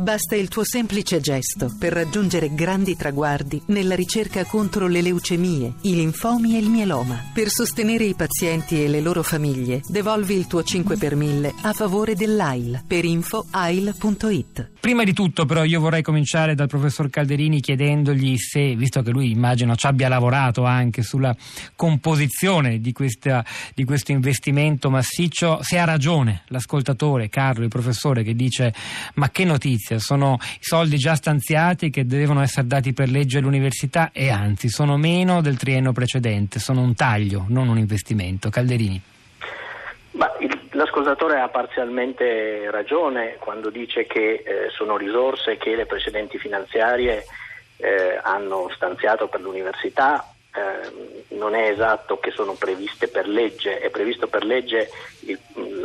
Basta il tuo semplice gesto per raggiungere grandi traguardi nella ricerca contro le leucemie, i linfomi e il mieloma. Per sostenere i pazienti e le loro famiglie, devolvi il tuo 5 per 1000 a favore dell'AIL per info ail.it. Prima di tutto però io vorrei cominciare dal professor Calderini chiedendogli se, visto che lui immagino ci abbia lavorato anche sulla composizione di, questa, di questo investimento massiccio, se ha ragione l'ascoltatore Carlo, il professore che dice ma che notizia, sono i soldi già stanziati che devono essere dati per legge all'università e anzi sono meno del triennio precedente, sono un taglio, non un investimento. Calderini. Ma il, l'ascoltatore ha parzialmente ragione quando dice che eh, sono risorse che le precedenti finanziarie eh, hanno stanziato per l'università. Eh, non è esatto che sono previste per legge, è previsto per legge il,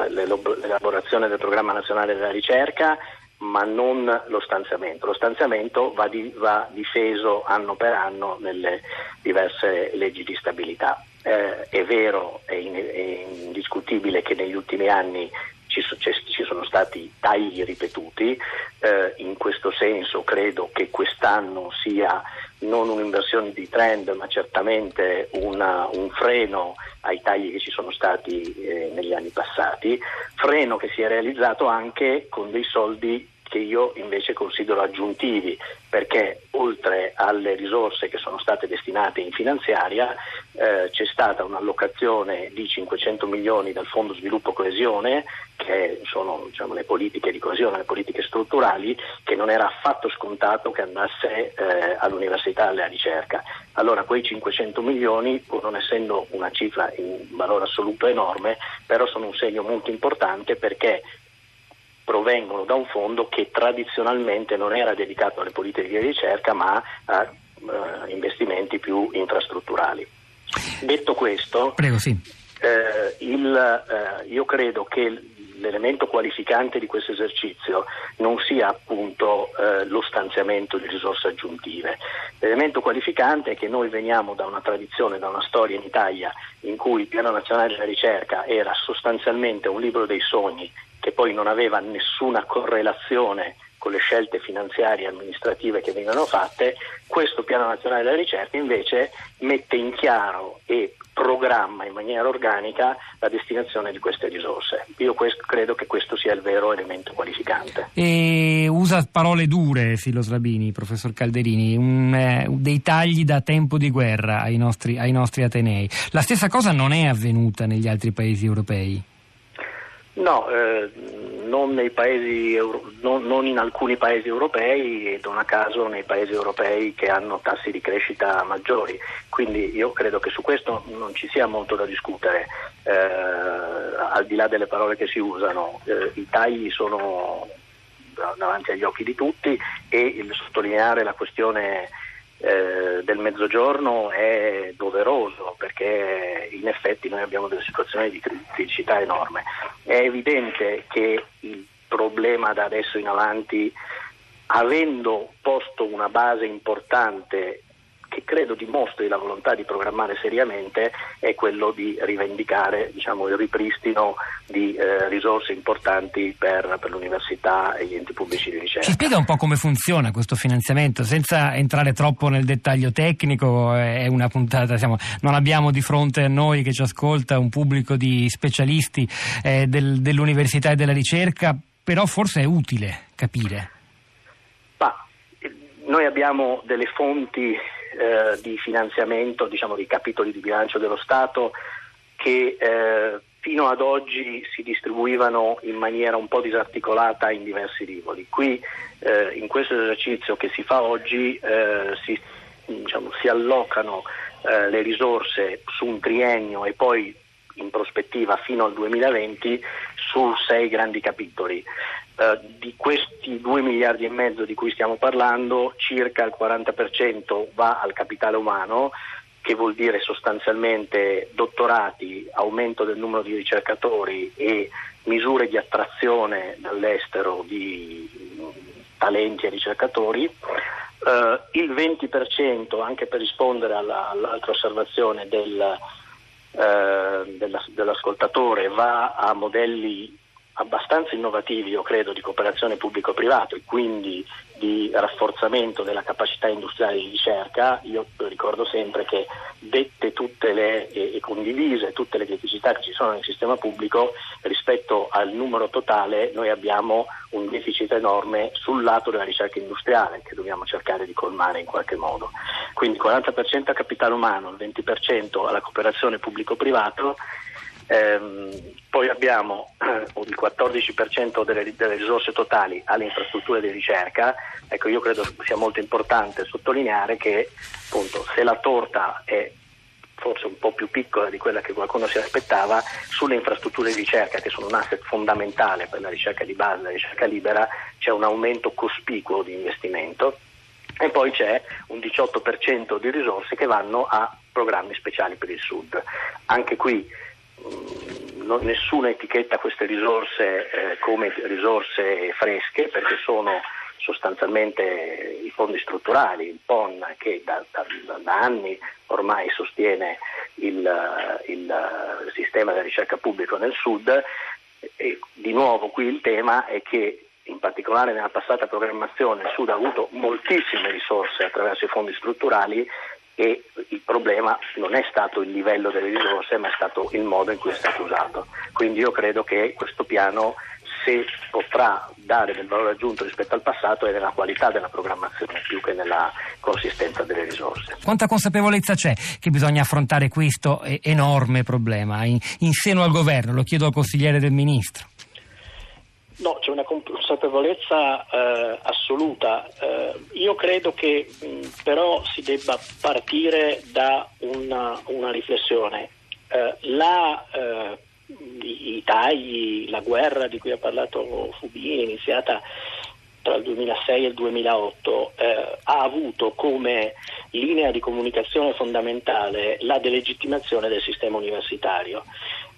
l'elaborazione del programma nazionale della ricerca ma non lo stanziamento. Lo stanziamento va, di, va difeso anno per anno nelle diverse leggi di stabilità. Eh, è vero, è, in, è, indiscutibile che negli ultimi anni ci, ci sono stati tagli ripetuti, eh, in questo senso credo che quest'anno sia non un'inversione di trend ma certamente una, un freno ai tagli che ci sono stati eh, negli anni passati, freno che si è realizzato anche con dei soldi che io invece considero aggiuntivi perché oltre alle risorse che sono state destinate in finanziaria eh, c'è stata un'allocazione di 500 milioni dal Fondo Sviluppo Coesione che sono diciamo, le politiche di coesione, le politiche strutturali che non era affatto scontato che andasse eh, all'università alla ricerca. Allora quei 500 milioni, pur non essendo una cifra in valore assoluto enorme, però sono un segno molto importante perché provengono da un fondo che tradizionalmente non era dedicato alle politiche di ricerca ma a uh, investimenti più infrastrutturali. Detto questo, Prego, sì. eh, il, eh, io credo che l'elemento qualificante di questo esercizio non sia appunto eh, lo stanziamento di risorse aggiuntive. L'elemento qualificante è che noi veniamo da una tradizione, da una storia in Italia in cui il Piano Nazionale della Ricerca era sostanzialmente un libro dei sogni che poi non aveva nessuna correlazione con le scelte finanziarie e amministrative che vengono fatte, questo piano nazionale della ricerca invece mette in chiaro e programma in maniera organica la destinazione di queste risorse. Io questo, credo che questo sia il vero elemento qualificante. E usa parole dure Silo Slabini, professor Calderini, un, eh, dei tagli da tempo di guerra ai nostri, ai nostri Atenei. La stessa cosa non è avvenuta negli altri paesi europei? No, eh, non, paesi, non, non, in alcuni paesi europei e non a caso nei paesi europei che hanno tassi di crescita maggiori. Quindi io credo che su questo non ci sia molto da discutere, eh, al di là delle parole che si usano. Eh, I tagli sono davanti agli occhi di tutti e il sottolineare la questione del mezzogiorno è doveroso perché in effetti noi abbiamo delle situazioni di criticità enorme. È evidente che il problema da adesso in avanti, avendo posto una base importante che credo dimostri la volontà di programmare seriamente è quello di rivendicare diciamo, il ripristino di eh, risorse importanti per, per, l'università e gli enti pubblici di ricerca. Ci spiega un po' come funziona questo finanziamento, senza entrare troppo nel dettaglio tecnico, è una puntata, siamo, non abbiamo di fronte a noi che ci ascolta un pubblico di specialisti eh, del, dell'università e della ricerca, però forse è utile capire. Ma, eh, noi abbiamo delle fonti eh, di finanziamento, diciamo di capitoli di bilancio dello Stato che eh, fino ad oggi si distribuivano in maniera un po' disarticolata in diversi rivoli. Qui eh, in questo esercizio che si fa oggi eh, si, diciamo, si, allocano eh, le risorse su un triennio e poi in prospettiva fino al 2020 su sei grandi capitoli. Uh, di questi 2 miliardi e mezzo di cui stiamo parlando, circa il 40% va al capitale umano, che vuol dire sostanzialmente dottorati, aumento del numero di ricercatori e misure di attrazione dall'estero di talenti e ricercatori. Uh, il 20%, anche per rispondere alla, all'altra osservazione del, della, dell'ascoltatore, va a modelli abbastanza innovativi, io credo, di cooperazione pubblico-privato e quindi di rafforzamento della capacità industriale di ricerca, io ricordo sempre che dette tutte le e condivise tutte le criticità che ci sono nel sistema pubblico rispetto al numero totale noi abbiamo un deficit enorme sul lato della ricerca industriale che dobbiamo cercare di colmare in qualche modo. Quindi 40% a capitale umano, il 20% alla cooperazione pubblico-privato Ehm, poi abbiamo eh, il 14% delle, delle, risorse totali alle infrastrutture di ricerca. Ecco, io credo sia molto importante sottolineare che appunto, se la torta è forse un po' più piccola di quella che qualcuno si aspettava, sulle infrastrutture di ricerca, che sono un asset fondamentale per la ricerca di base, la ricerca libera, c'è un aumento cospicuo di investimento e poi c'è un 18% di risorse che vanno a programmi speciali per il Sud. Anche qui non, nessuna etichetta queste risorse eh, come risorse fresche perché sono sostanzialmente i fondi strutturali, il PON che da, da, da anni ormai sostiene il, il, sistema della ricerca pubblica nel sud. E di nuovo qui il tema è che in particolare nella passata programmazione il Sud ha avuto moltissime risorse attraverso i fondi strutturali e il problema non è stato il livello delle risorse ma è stato il modo in cui è stato usato. Quindi io credo che questo piano se potrà dare del valore aggiunto rispetto al passato è nella qualità della programmazione più che nella consistenza delle risorse. Quanta consapevolezza c'è che bisogna affrontare questo enorme problema in, in seno al governo? Lo chiedo al consigliere del Ministro. No, c'è una consapevolezza eh, assoluta. Eh, io credo che mh, però si debba partire da una, una riflessione. Eh, la, eh, i, i, tagli, la guerra di cui ha parlato Fubini, iniziata tra il 2006 e il 2008, eh, ha avuto come linea di comunicazione fondamentale la delegittimazione del sistema universitario.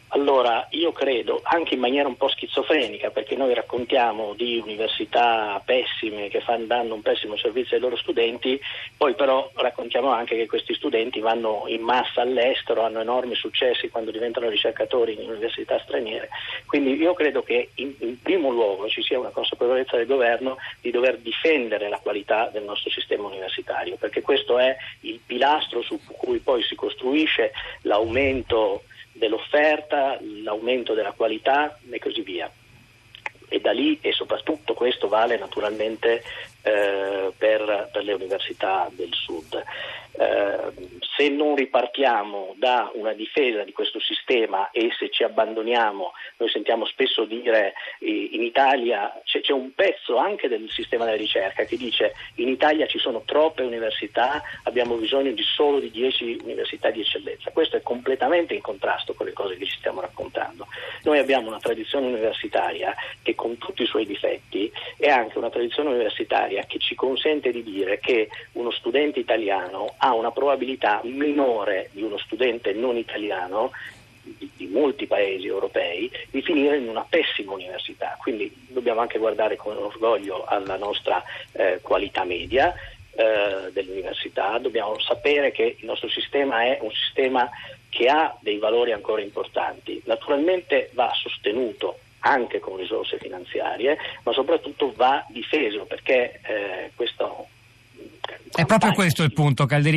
Allora, io credo, anche in maniera un po' schizofrenica, perché noi raccontiamo di università pessime che fanno, danno un pessimo servizio ai loro studenti, poi però raccontiamo anche che questi studenti vanno in massa all'estero, hanno enormi successi quando diventano ricercatori in università straniere. Quindi io credo che in, in primo luogo ci sia una consapevolezza del governo di dover difendere la qualità del nostro sistema universitario, perché questo è il pilastro su cui poi si costruisce l'aumento dell'offerta, l'aumento della qualità e così via. E da lì, e soprattutto questo vale naturalmente eh, per, per, le università del Sud. Eh, se non ripartiamo da una difesa di questo sistema e se ci abbandoniamo, noi sentiamo spesso dire eh, in Italia c'è, c'è, un pezzo anche del sistema della ricerca che dice in Italia ci sono troppe università, abbiamo bisogno di solo di 10 università di eccellenza. Questo è completamente in contrasto con le cose che ci stiamo raccontando. Noi abbiamo una tradizione universitaria che con tutti i suoi difetti è anche una tradizione universitaria che ci consente di dire che uno studente italiano ha una probabilità minore di uno studente non italiano di, di, molti paesi europei di finire in una pessima università. Quindi dobbiamo anche guardare con orgoglio alla nostra eh, qualità media eh, dell'università, dobbiamo sapere che il nostro sistema è un sistema che ha dei valori ancora importanti. Naturalmente va sostenuto anche con risorse finanziarie, ma soprattutto va difeso perché eh, questo... È proprio questo il punto, Calderini.